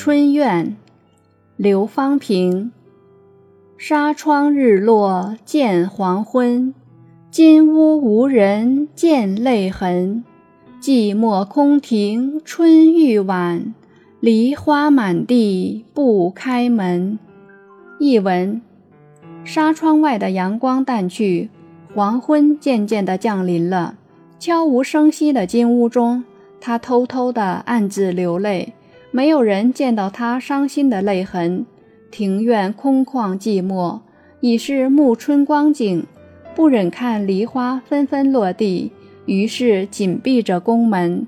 春怨，刘方平。纱窗日落见黄昏，金屋无人见泪痕。寂寞空庭春欲晚，梨花满地不开门。译文：纱窗外的阳光淡去，黄昏渐渐地降临了。悄无声息的金屋中，他偷偷地暗自流泪。没有人见到他伤心的泪痕。庭院空旷寂寞，已是暮春光景。不忍看梨花纷纷落地，于是紧闭着宫门。